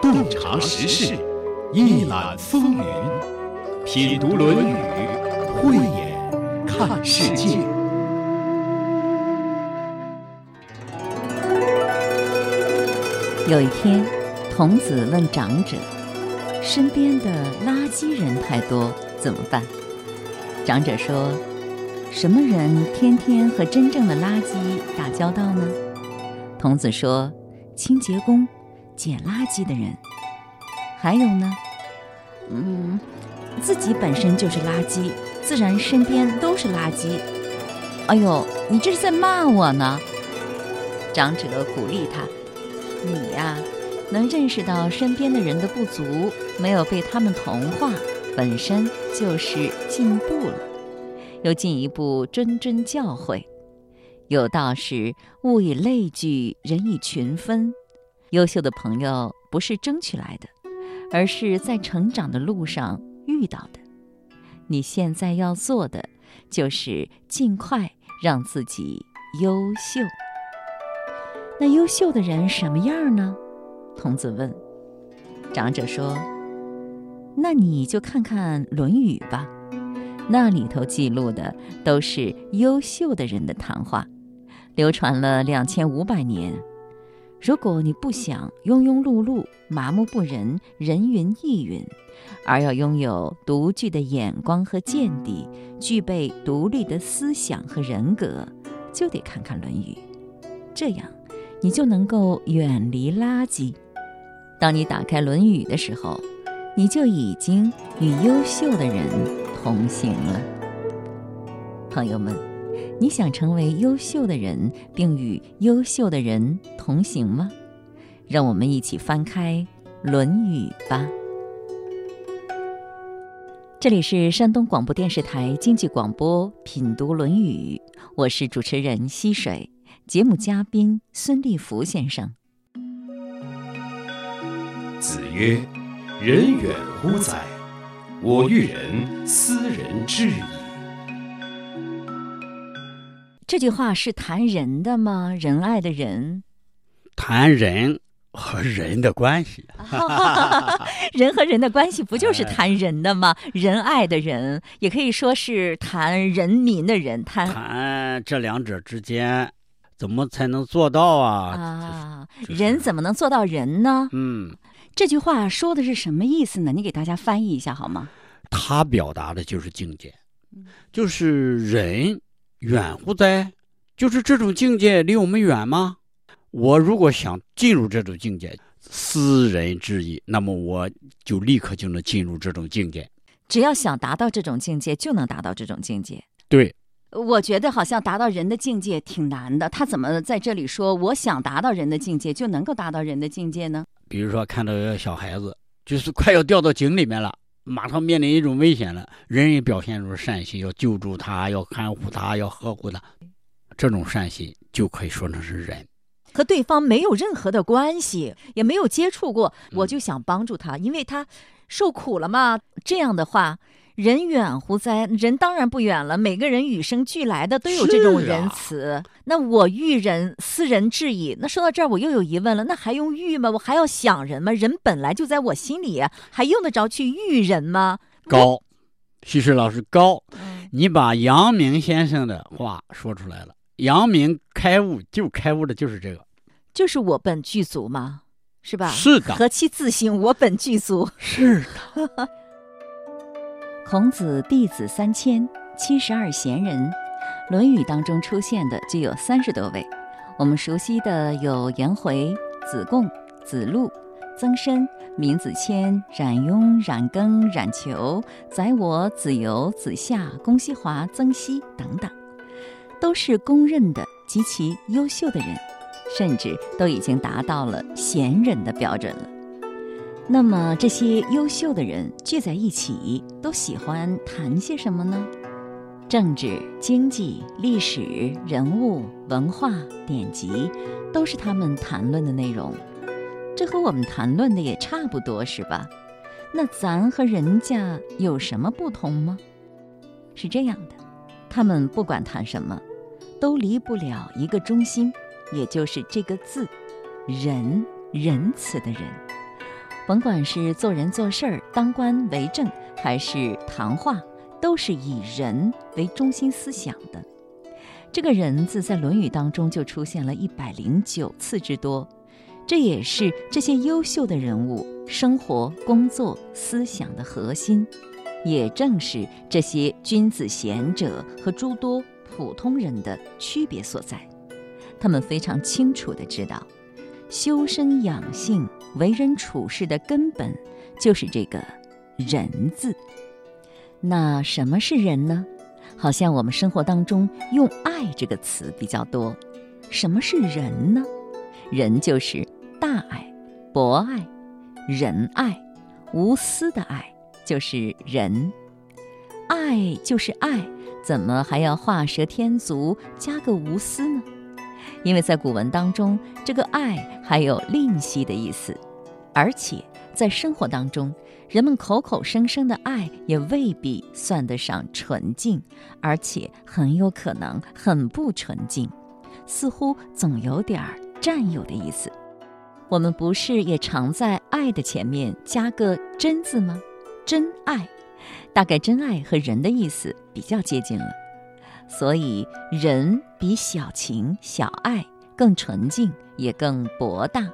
洞察时事，一览风云，品读《论语》，慧眼看世界。有一天，童子问长者：“身边的垃圾人太多，怎么办？”长者说：“什么人天天和真正的垃圾打交道呢？”童子说：“清洁工。”捡垃圾的人，还有呢，嗯，自己本身就是垃圾，自然身边都是垃圾。哎呦，你这是在骂我呢？长者鼓励他：“你呀，能认识到身边的人的不足，没有被他们同化，本身就是进步了。又进一步谆谆教诲：有道是物以类聚，人以群分。”优秀的朋友不是争取来的，而是在成长的路上遇到的。你现在要做的，就是尽快让自己优秀。那优秀的人什么样呢？童子问。长者说：“那你就看看《论语》吧，那里头记录的都是优秀的人的谈话，流传了两千五百年。”如果你不想庸庸碌碌、麻木不仁、人云亦云，而要拥有独具的眼光和见地，具备独立的思想和人格，就得看看《论语》。这样，你就能够远离垃圾。当你打开《论语》的时候，你就已经与优秀的人同行了，朋友们。你想成为优秀的人，并与优秀的人同行吗？让我们一起翻开《论语》吧。这里是山东广播电视台经济广播《品读论语》，我是主持人溪水，节目嘉宾孙立福先生。子曰：“人远乎哉？我欲人斯人至矣。”这句话是谈人的吗？仁爱的人，谈人和人的关系。人和人的关系不就是谈人的吗？仁爱的人也可以说是谈人民的人。谈谈这两者之间，怎么才能做到啊？啊，人怎么能做到人呢？嗯，这句话说的是什么意思呢？你给大家翻译一下好吗？他表达的就是境界，就是人。远乎哉？就是这种境界离我们远吗？我如果想进入这种境界，私人之意，那么我就立刻就能进入这种境界。只要想达到这种境界，就能达到这种境界。对，我觉得好像达到人的境界挺难的。他怎么在这里说，我想达到人的境界，就能够达到人的境界呢？比如说，看到一个小孩子，就是快要掉到井里面了。马上面临一种危险了，人人表现出善心，要救助他，要看护他，要呵护他，这种善心就可以说成是仁。和对方没有任何的关系，也没有接触过，我就想帮助他，因为他受苦了嘛。这样的话。人远乎哉？人当然不远了。每个人与生俱来的都有这种仁慈。那我遇人思人至矣。那说到这儿，我又有疑问了。那还用遇吗？我还要想人吗？人本来就在我心里，还用得着去遇人吗？高，徐实老师高。你把阳明先生的话说出来了。阳明开悟就开悟的就是这个，就是我本具足嘛？是吧？是的。何其自信，我本具足。是的。孔子弟子三千，七十二贤人，《论语》当中出现的就有三十多位。我们熟悉的有颜回、子贡、子路、曾参、闵子骞、冉雍、冉耕、冉求、宰我、子游、子夏、公西华、曾皙等等，都是公认的极其优秀的人，甚至都已经达到了贤人的标准了。那么这些优秀的人聚在一起，都喜欢谈些什么呢？政治、经济、历史、人物、文化、典籍，都是他们谈论的内容。这和我们谈论的也差不多，是吧？那咱和人家有什么不同吗？是这样的，他们不管谈什么，都离不了一个中心，也就是这个字——仁。仁慈的人。甭管是做人做事儿、当官为政，还是谈话，都是以人为中心思想的。这个“人”字在《论语》当中就出现了一百零九次之多，这也是这些优秀的人物生活、工作、思想的核心，也正是这些君子贤者和诸多普通人的区别所在。他们非常清楚地知道，修身养性、为人处事的根本就是这个“仁”字。那什么是仁呢？好像我们生活当中用“爱”这个词比较多。什么是仁呢？仁就是大爱、博爱、仁爱、无私的爱，就是仁。爱就是爱，怎么还要画蛇添足，加个无私呢？因为在古文当中，这个“爱”还有吝惜的意思，而且在生活当中。人们口口声声的爱，也未必算得上纯净，而且很有可能很不纯净，似乎总有点儿占有的意思。我们不是也常在“爱”的前面加个“真”字吗？真爱，大概真爱和人的意思比较接近了，所以人比小情小爱更纯净，也更博大。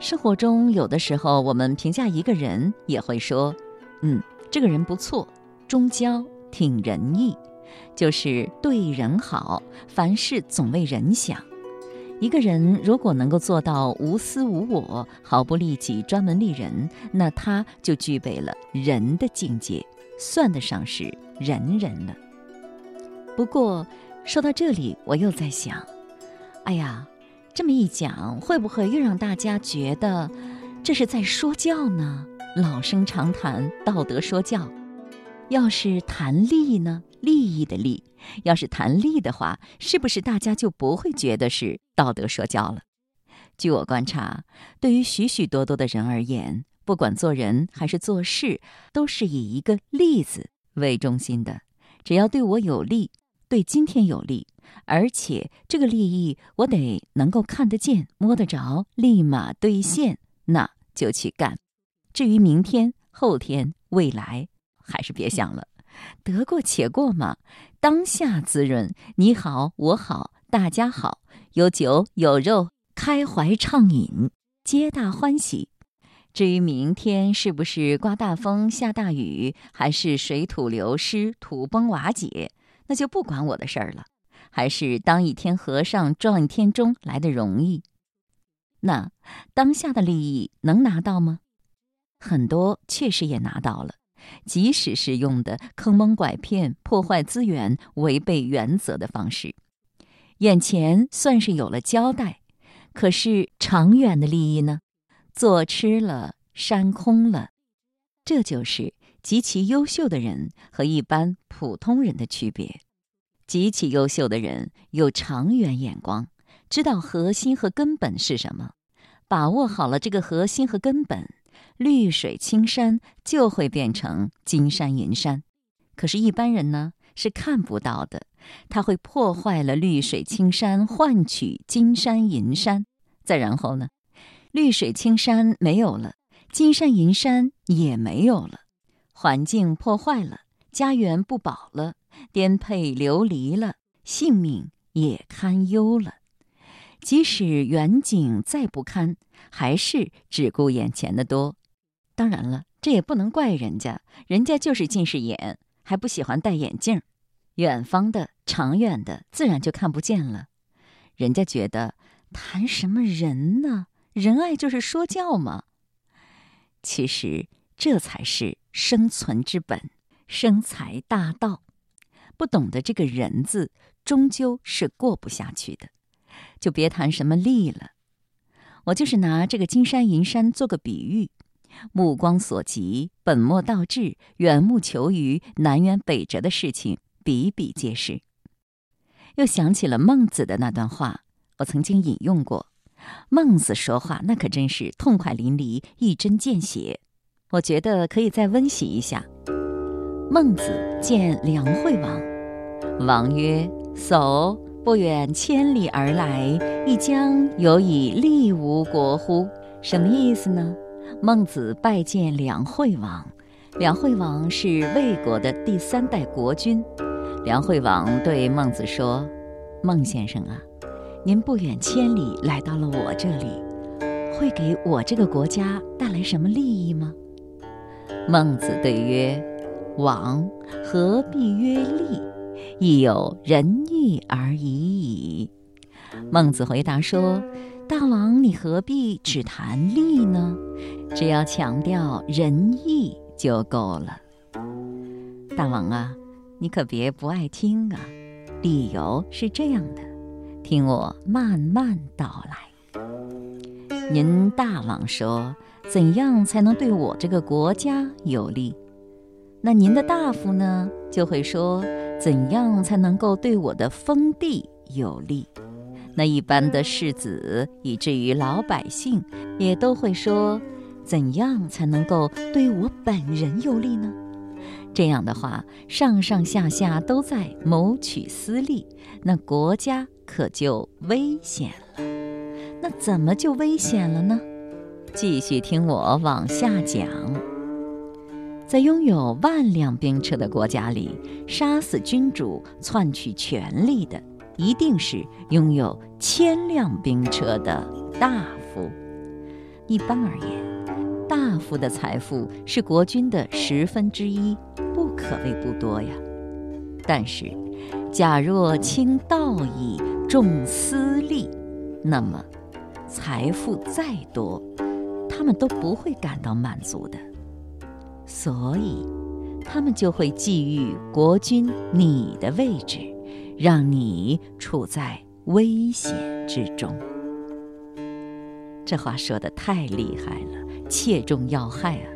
生活中，有的时候我们评价一个人，也会说：“嗯，这个人不错，忠交，挺仁义，就是对人好，凡事总为人想。”一个人如果能够做到无私无我，毫不利己，专门利人，那他就具备了仁的境界，算得上是仁人了。不过，说到这里，我又在想：“哎呀。”这么一讲，会不会又让大家觉得这是在说教呢？老生常谈，道德说教。要是谈利呢？利益的利，要是谈利的话，是不是大家就不会觉得是道德说教了？据我观察，对于许许多多的人而言，不管做人还是做事，都是以一个利字为中心的。只要对我有利，对今天有利。而且这个利益我得能够看得见、摸得着，立马兑现，那就去干。至于明天、后天、未来，还是别想了，得过且过嘛。当下滋润，你好，我好，大家好，有酒有肉，开怀畅饮，皆大欢喜。至于明天是不是刮大风、下大雨，还是水土流失、土崩瓦解，那就不管我的事儿了。还是当一天和尚撞一天钟来的容易。那当下的利益能拿到吗？很多确实也拿到了，即使是用的坑蒙拐骗、破坏资源、违背原则的方式，眼前算是有了交代。可是长远的利益呢？坐吃了山空了。这就是极其优秀的人和一般普通人的区别。极其优秀的人有长远眼光，知道核心和根本是什么，把握好了这个核心和根本，绿水青山就会变成金山银山。可是，一般人呢是看不到的，他会破坏了绿水青山，换取金山银山。再然后呢，绿水青山没有了，金山银山也没有了，环境破坏了，家园不保了。颠沛流离了，性命也堪忧了。即使远景再不堪，还是只顾眼前的多。当然了，这也不能怪人家，人家就是近视眼，还不喜欢戴眼镜。远方的、长远的，自然就看不见了。人家觉得谈什么仁呢？仁爱就是说教嘛。其实这才是生存之本，生财大道。不懂得这个人字，终究是过不下去的，就别谈什么利了。我就是拿这个金山银山做个比喻，目光所及、本末倒置、缘木求鱼、南辕北辙的事情比比皆是。又想起了孟子的那段话，我曾经引用过。孟子说话那可真是痛快淋漓、一针见血，我觉得可以再温习一下。孟子见梁惠王，王曰：“叟不远千里而来，亦将有以利吾国乎？”什么意思呢？孟子拜见梁惠王，梁惠王是魏国的第三代国君。梁惠王对孟子说：“孟先生啊，您不远千里来到了我这里，会给我这个国家带来什么利益吗？”孟子对曰：“王何必曰利？亦有仁义而已矣。”孟子回答说。大王，你何必只谈利呢？只要强调仁义就够了。大王啊，你可别不爱听啊！理由是这样的，听我慢慢道来。您大王说，怎样才能对我这个国家有利？那您的大夫呢，就会说，怎样才能够对我的封地有利？那一般的士子，以至于老百姓，也都会说：怎样才能够对我本人有利呢？这样的话，上上下下都在谋取私利，那国家可就危险了。那怎么就危险了呢？继续听我往下讲。在拥有万辆兵车的国家里，杀死君主、篡取权力的。一定是拥有千辆兵车的大夫。一般而言，大夫的财富是国君的十分之一，不可谓不多呀。但是，假若轻道义，重私利，那么财富再多，他们都不会感到满足的。所以，他们就会觊觎国君你的位置。让你处在危险之中。这话说的太厉害了，切中要害啊！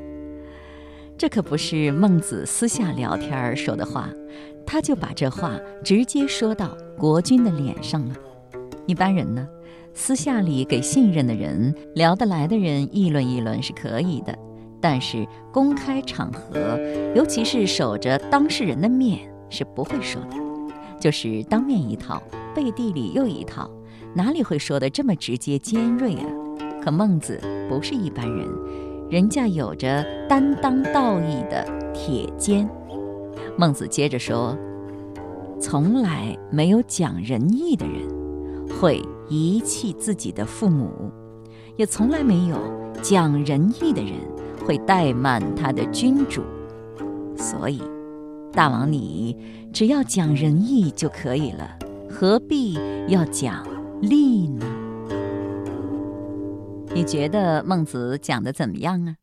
这可不是孟子私下聊天说的话，他就把这话直接说到国君的脸上了。一般人呢，私下里给信任的人、聊得来的人议论议论是可以的，但是公开场合，尤其是守着当事人的面，是不会说的。就是当面一套，背地里又一套，哪里会说的这么直接尖锐啊？可孟子不是一般人，人家有着担当道义的铁肩。孟子接着说：“从来没有讲仁义的人会遗弃自己的父母，也从来没有讲仁义的人会怠慢他的君主。所以。”大王，你只要讲仁义就可以了，何必要讲利呢？你觉得孟子讲的怎么样啊？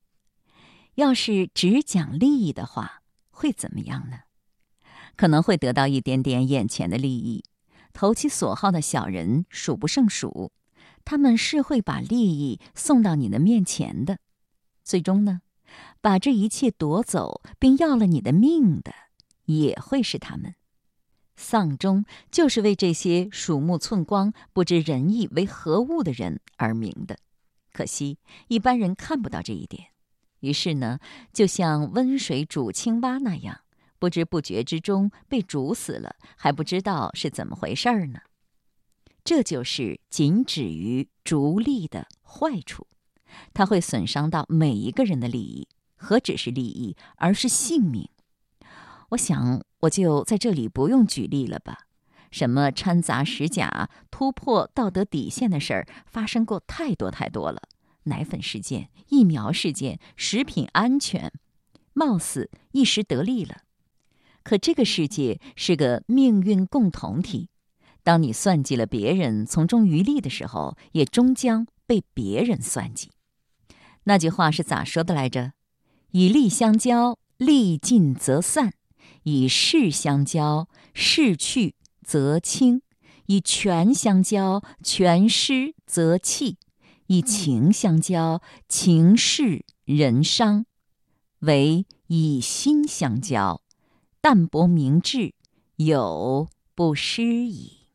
要是只讲利益的话，会怎么样呢？可能会得到一点点眼前的利益，投其所好的小人数不胜数，他们是会把利益送到你的面前的，最终呢，把这一切夺走，并要了你的命的。也会是他们，丧钟就是为这些鼠目寸光、不知仁义为何物的人而鸣的。可惜一般人看不到这一点，于是呢，就像温水煮青蛙那样，不知不觉之中被煮死了，还不知道是怎么回事儿呢。这就是仅止于逐利的坏处，它会损伤到每一个人的利益，何止是利益，而是性命。我想，我就在这里不用举例了吧？什么掺杂实假、突破道德底线的事儿发生过太多太多了。奶粉事件、疫苗事件、食品安全，貌似一时得利了。可这个世界是个命运共同体，当你算计了别人，从中渔利的时候，也终将被别人算计。那句话是咋说的来着？以利相交，利尽则散。以势相交，势去则清；以权相交，权失则弃；以情相交，情逝人伤。唯以心相交，淡泊明志，有不失矣。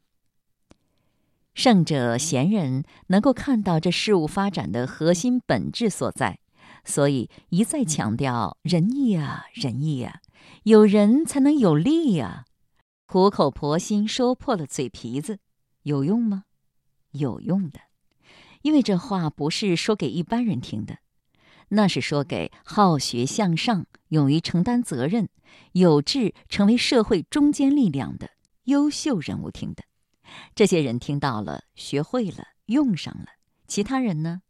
圣者贤人能够看到这事物发展的核心本质所在，所以一再强调仁义啊，仁义啊。有人才能有利呀！苦口婆心说破了嘴皮子，有用吗？有用的。因为这话不是说给一般人听的，那是说给好学向上、勇于承担责任、有志成为社会中坚力量的优秀人物听的。这些人听到了，学会了，用上了；其他人呢，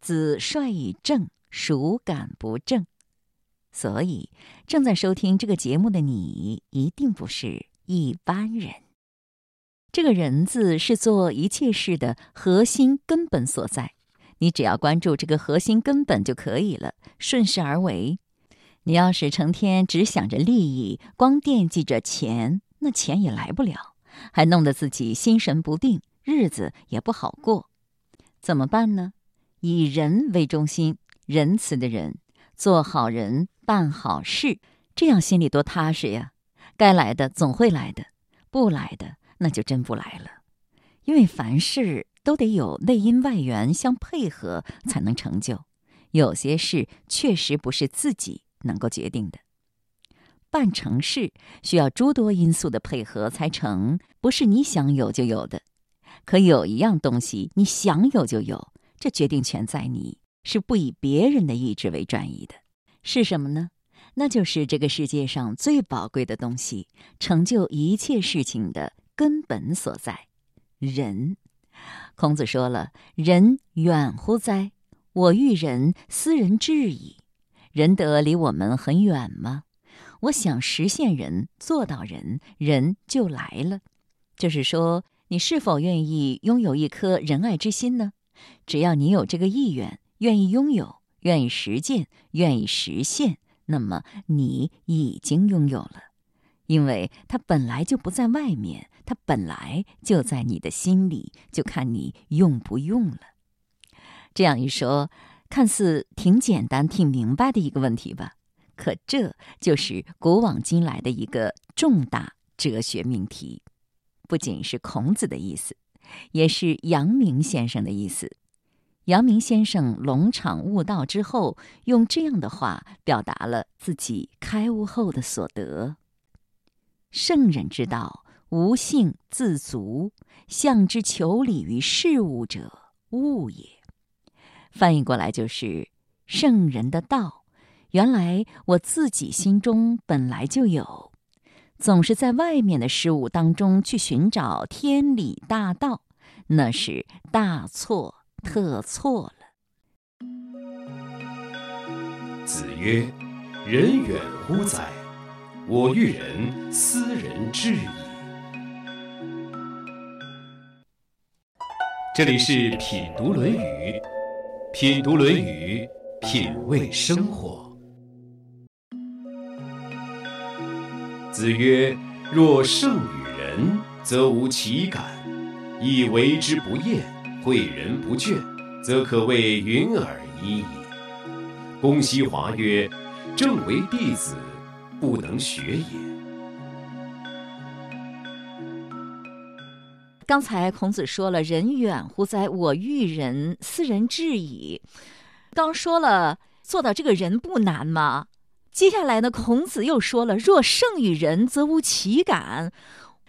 子帅以正，孰敢不正？所以，正在收听这个节目的你，一定不是一般人。这个人字是做一切事的核心根本所在，你只要关注这个核心根本就可以了，顺势而为。你要是成天只想着利益，光惦记着钱，那钱也来不了，还弄得自己心神不定，日子也不好过。怎么办呢？以人为中心，仁慈的人。做好人，办好事，这样心里多踏实呀！该来的总会来的，不来的那就真不来了。因为凡事都得有内因外缘相配合才能成就，有些事确实不是自己能够决定的。办成事需要诸多因素的配合才成，不是你想有就有的。可有一样东西你想有就有，这决定权在你。是不以别人的意志为转移的，是什么呢？那就是这个世界上最宝贵的东西，成就一切事情的根本所在——人。孔子说了：“人远乎哉？我欲人，斯人至矣。”仁德离我们很远吗？我想实现人，做到人，人就来了。就是说，你是否愿意拥有一颗仁爱之心呢？只要你有这个意愿。愿意拥有，愿意实践，愿意实现，那么你已经拥有了，因为它本来就不在外面，它本来就在你的心里，就看你用不用了。这样一说，看似挺简单、挺明白的一个问题吧？可这就是古往今来的一个重大哲学命题，不仅是孔子的意思，也是阳明先生的意思。阳明先生龙场悟道之后，用这样的话表达了自己开悟后的所得：“圣人之道，无性自足，向之求理于事物者，物也。”翻译过来就是：圣人的道，原来我自己心中本来就有，总是在外面的事物当中去寻找天理大道，那是大错。特错了。子曰：“人远乎哉？我欲人，斯人至矣。”这里是品读《论语》，品读《论语》，品味生活。子曰：“若圣与人，则无其感，亦为之不厌。”诲人不倦，则可谓云尔已矣。公西华曰：“正为弟子，不能学也。”刚才孔子说了：“人远乎哉？我欲人，斯人至矣。”刚说了做到这个人不难吗？接下来呢，孔子又说了：“若圣与人，则无其感。”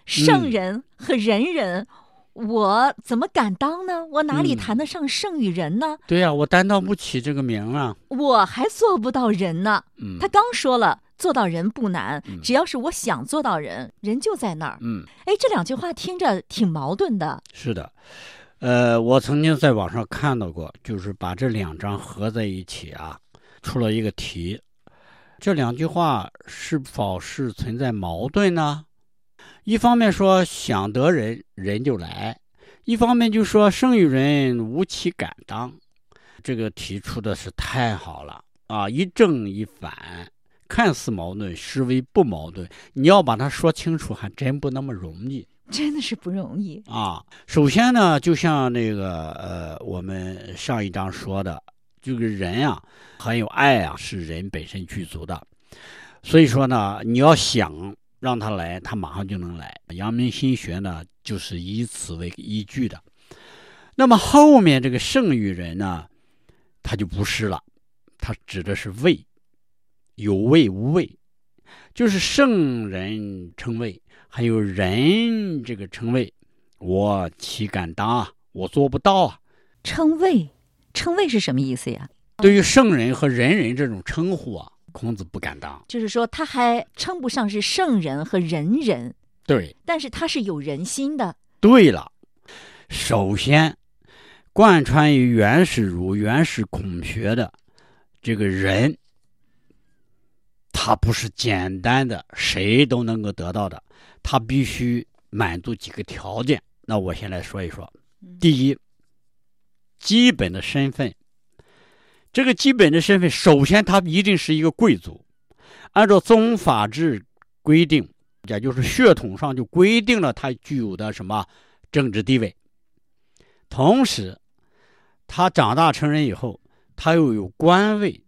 圣人和仁人。我怎么敢当呢？我哪里谈得上圣与人呢？对呀，我担当不起这个名啊！我还做不到人呢。嗯，他刚说了，做到人不难，只要是我想做到人，人就在那儿。嗯，哎，这两句话听着挺矛盾的。是的，呃，我曾经在网上看到过，就是把这两章合在一起啊，出了一个题：这两句话是否是存在矛盾呢？一方面说想得人，人就来；一方面就说生于人，无其敢当。这个提出的是太好了啊！一正一反，看似矛盾，实为不矛盾。你要把它说清楚，还真不那么容易。真的是不容易啊！首先呢，就像那个呃，我们上一章说的，这个人啊，很有爱啊，是人本身具足的。所以说呢，你要想。让他来，他马上就能来。阳明心学呢，就是以此为依据的。那么后面这个圣与人呢，他就不是了，他指的是位，有位无位，就是圣人称谓，还有人这个称谓，我岂敢当啊？我做不到啊！称谓，称谓是什么意思呀？对于圣人和仁人这种称呼啊，孔子不敢当。就是说，他还称不上是圣人和仁人，对，但是他是有人心的。对了，首先，贯穿于原始儒、原始孔学的这个人，他不是简单的谁都能够得到的，它必须满足几个条件。那我先来说一说。第一，基本的身份。这个基本的身份，首先他一定是一个贵族，按照宗法制规定，也就是血统上就规定了他具有的什么政治地位。同时，他长大成人以后，他又有官位，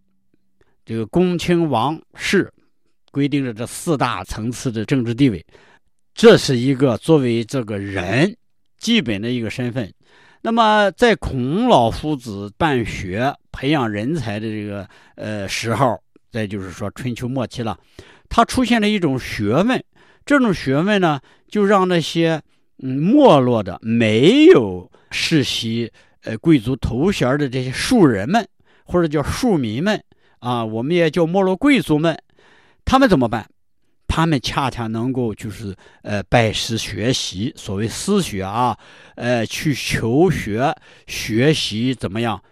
这个公卿王室，规定着这四大层次的政治地位。这是一个作为这个人基本的一个身份。那么，在孔老夫子办学、培养人才的这个呃时候，再就是说春秋末期了，他出现了一种学问，这种学问呢，就让那些嗯没落的、没有世袭呃贵族头衔的这些庶人们，或者叫庶民们啊，我们也叫没落贵族们，他们怎么办？他们恰恰能够就是呃拜师学习，所谓私学啊，呃去求学学习怎么样，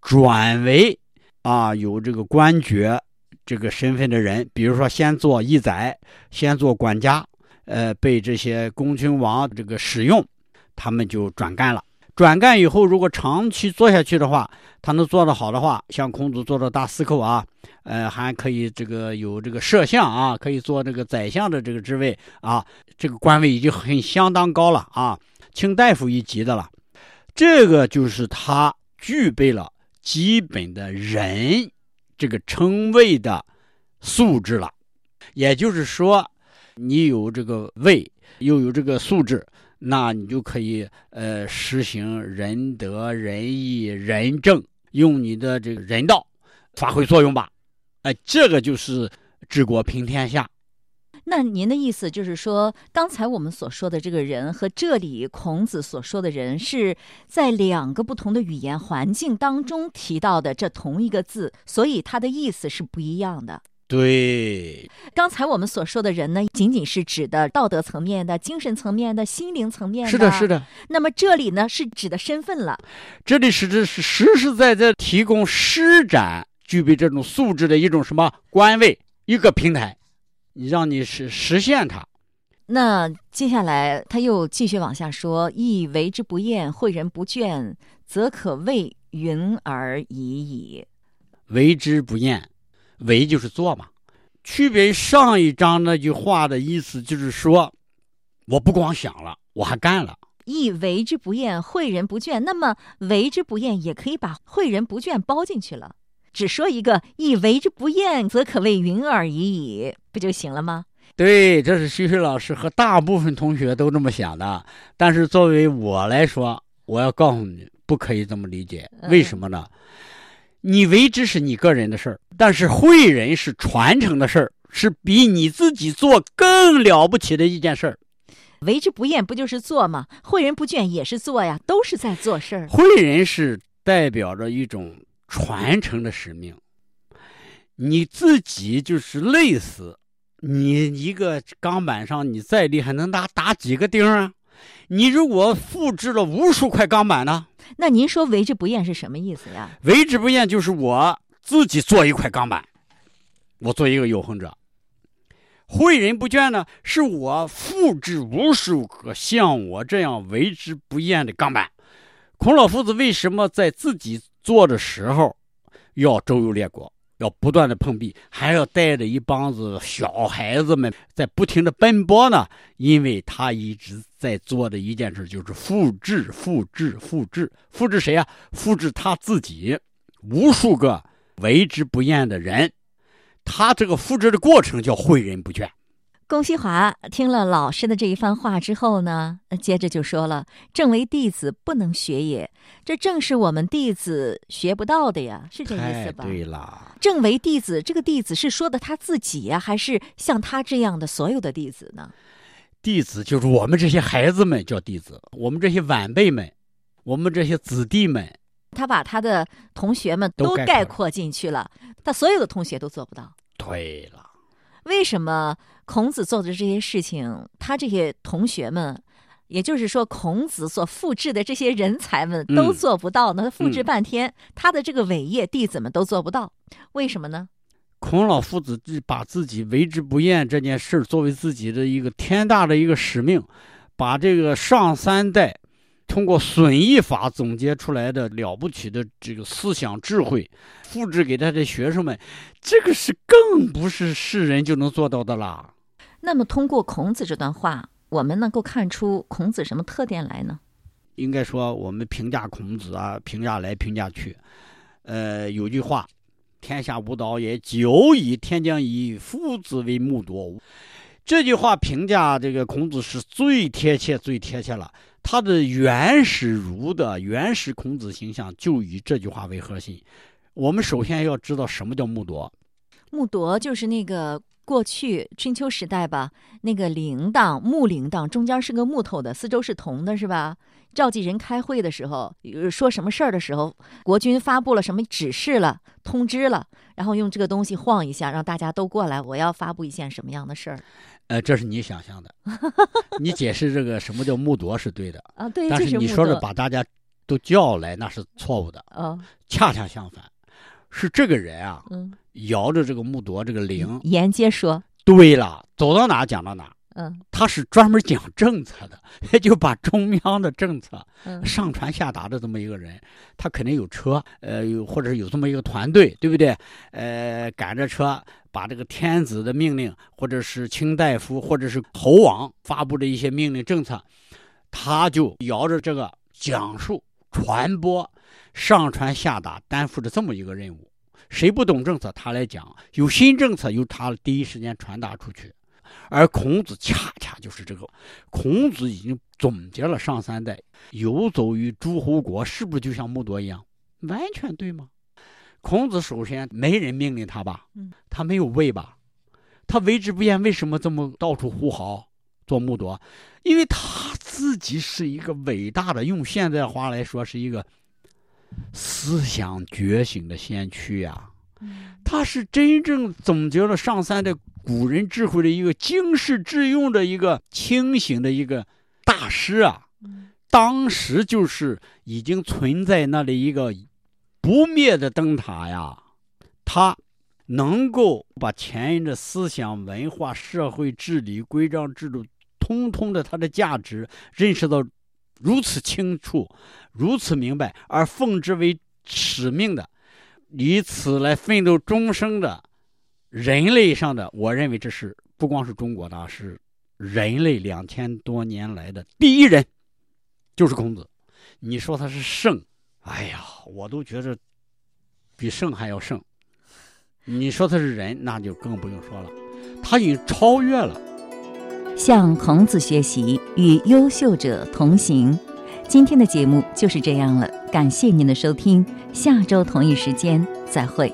转为啊有这个官爵这个身份的人，比如说先做义宰，先做管家，呃被这些公卿王这个使用，他们就转干了。转干以后，如果长期做下去的话，他能做得好的话，像孔子做的大司寇啊，呃，还可以这个有这个摄相啊，可以做这个宰相的这个职位啊，这个官位已经很相当高了啊，卿大夫一级的了。这个就是他具备了基本的人这个称谓的素质了。也就是说，你有这个位，又有这个素质。那你就可以呃实行仁德仁义仁政，用你的这个人道发挥作用吧，哎，这个就是治国平天下。那您的意思就是说，刚才我们所说的这个人和这里孔子所说的人是在两个不同的语言环境当中提到的这同一个字，所以它的意思是不一样的。对，刚才我们所说的人呢，仅仅是指的道德层面的、精神层面的、心灵层面的。是的，是的。那么这里呢，是指的身份了。这里是指是实实在在提供施展具备这种素质的一种什么官位，一个平台，你让你实实现它。那接下来他又继续往下说：“亦为之不厌，诲人不倦，则可谓云而已矣。”为之不厌。为就是做嘛，区别于上一章那句话的意思就是说，我不光想了，我还干了。亦为之不厌，诲人不倦。那么为之不厌也可以把诲人不倦包进去了，只说一个亦为之不厌，则可谓云而已矣，不就行了吗？对，这是徐徐老师和大部分同学都这么想的。但是作为我来说，我要告诉你，不可以这么理解。为什么呢？你为之是你个人的事儿，但是会人是传承的事儿，是比你自己做更了不起的一件事儿。为之不厌不就是做吗？诲人不倦也是做呀，都是在做事儿。诲人是代表着一种传承的使命，你自己就是累死，你一个钢板上你再厉害，能打打几个钉啊？你如果复制了无数块钢板呢？那您说为之不厌是什么意思呀？为之不厌就是我自己做一块钢板，我做一个永恒者。诲人不倦呢，是我复制无数个像我这样为之不厌的钢板。孔老夫子为什么在自己做的时候要周游列国？要不断的碰壁，还要带着一帮子小孩子们在不停的奔波呢。因为他一直在做的一件事就是复制、复制、复制、复制谁呀？复制他自己，无数个为之不厌的人。他这个复制的过程叫诲人不倦。龚西华听了老师的这一番话之后呢，接着就说了：“正为弟子不能学也，这正是我们弟子学不到的呀，是这意思吧？”对了，正为弟子，这个弟子是说的他自己呀，还是像他这样的所有的弟子呢？弟子就是我们这些孩子们叫弟子，我们这些晚辈们，我们这些子弟们他把他的同学们都概括进去了，他所有的同学都做不到。对了，为什么孔子做的这些事情，他这些同学们，也就是说孔子所复制的这些人才们嗯都做不到呢？他复制嗯半天，他的这个伟业弟子们都做不到，为什么呢？孔老夫子就把自己为之不厌这件事儿作为自己的一个天大的一个使命，把这个上三代通过损益法总结出来的了不起的这个思想智慧，复制给他的学生们，这个是更不是世人就能做到的啦。那么通过孔子这段话，我们能够看出孔子什么特点来呢？应该说，我们评价孔子啊，评价来评价去，呃，有句话：“天下无道也，久矣。天将以夫子为木铎。”这句话评价这个孔子是最贴切、最贴切了。他的原始儒的原始孔子形象就以这句话为核心。我们首先要知道什么叫木铎。木铎就是那个过去春秋时代吧，那个铃铛木铃铛中间是个木头的，四周是铜的，是吧？召集人开会的时候，说什么事儿的时候，国君发布了什么指示了、通知了，然后用这个东西晃一下，让大家都过来，我要发布一件什么样的事儿呃，这是你想象的，你解释这个什么叫木铎是对的，啊？对，但是你说的。把大家都叫来，那是错误的。啊，恰恰相反，是这个人啊，嗯，摇着这个木铎这个铃。沿街说，对了，走到哪讲到哪。嗯他是专门讲政策的，就把中央的政策嗯上传下达的这么一个人，他肯定有车，呃，有或者是有这么一个团队，对不对？呃，赶着车把这个天子的命令，或者是卿大夫，或者是侯王发布的一些命令政策，他就摇着这个讲述、传播、上传下达，担负着这么一个任务。谁不懂政策，他来讲；有新政策，由他第一时间传达出去。而孔子恰恰就是这个，孔子已经总结了上三代，游走于诸侯国，是不是就像木铎一样？完全对吗？孔子首先没人命令他吧嗯，他没有位吧，他为之不厌，为什么这么到处呼号做木铎？因为他自己是一个伟大的，用现在话来说，是一个思想觉醒的先驱呀、他是真正总结了上三代古人智慧的一个经世致用的一个清醒的一个大师啊。当时就是已经存在那里一个不灭的灯塔呀，他能够把前人的思想、文化、社会治理、规章制度，通通的它的价值认识到如此清楚、如此明白，而奉之为使命的，以此来奋斗终生的人类上的，我认为这是不光是中国的，是，人类两千多年来的第一人，就是孔子。你说他是圣，哎呀，我都觉着比圣还要圣。你说他是人，那就更不用说了，他已经超越了。向孔子学习，与优秀者同行。今天的节目就是这样了，感谢您的收听，下周同一时间再会。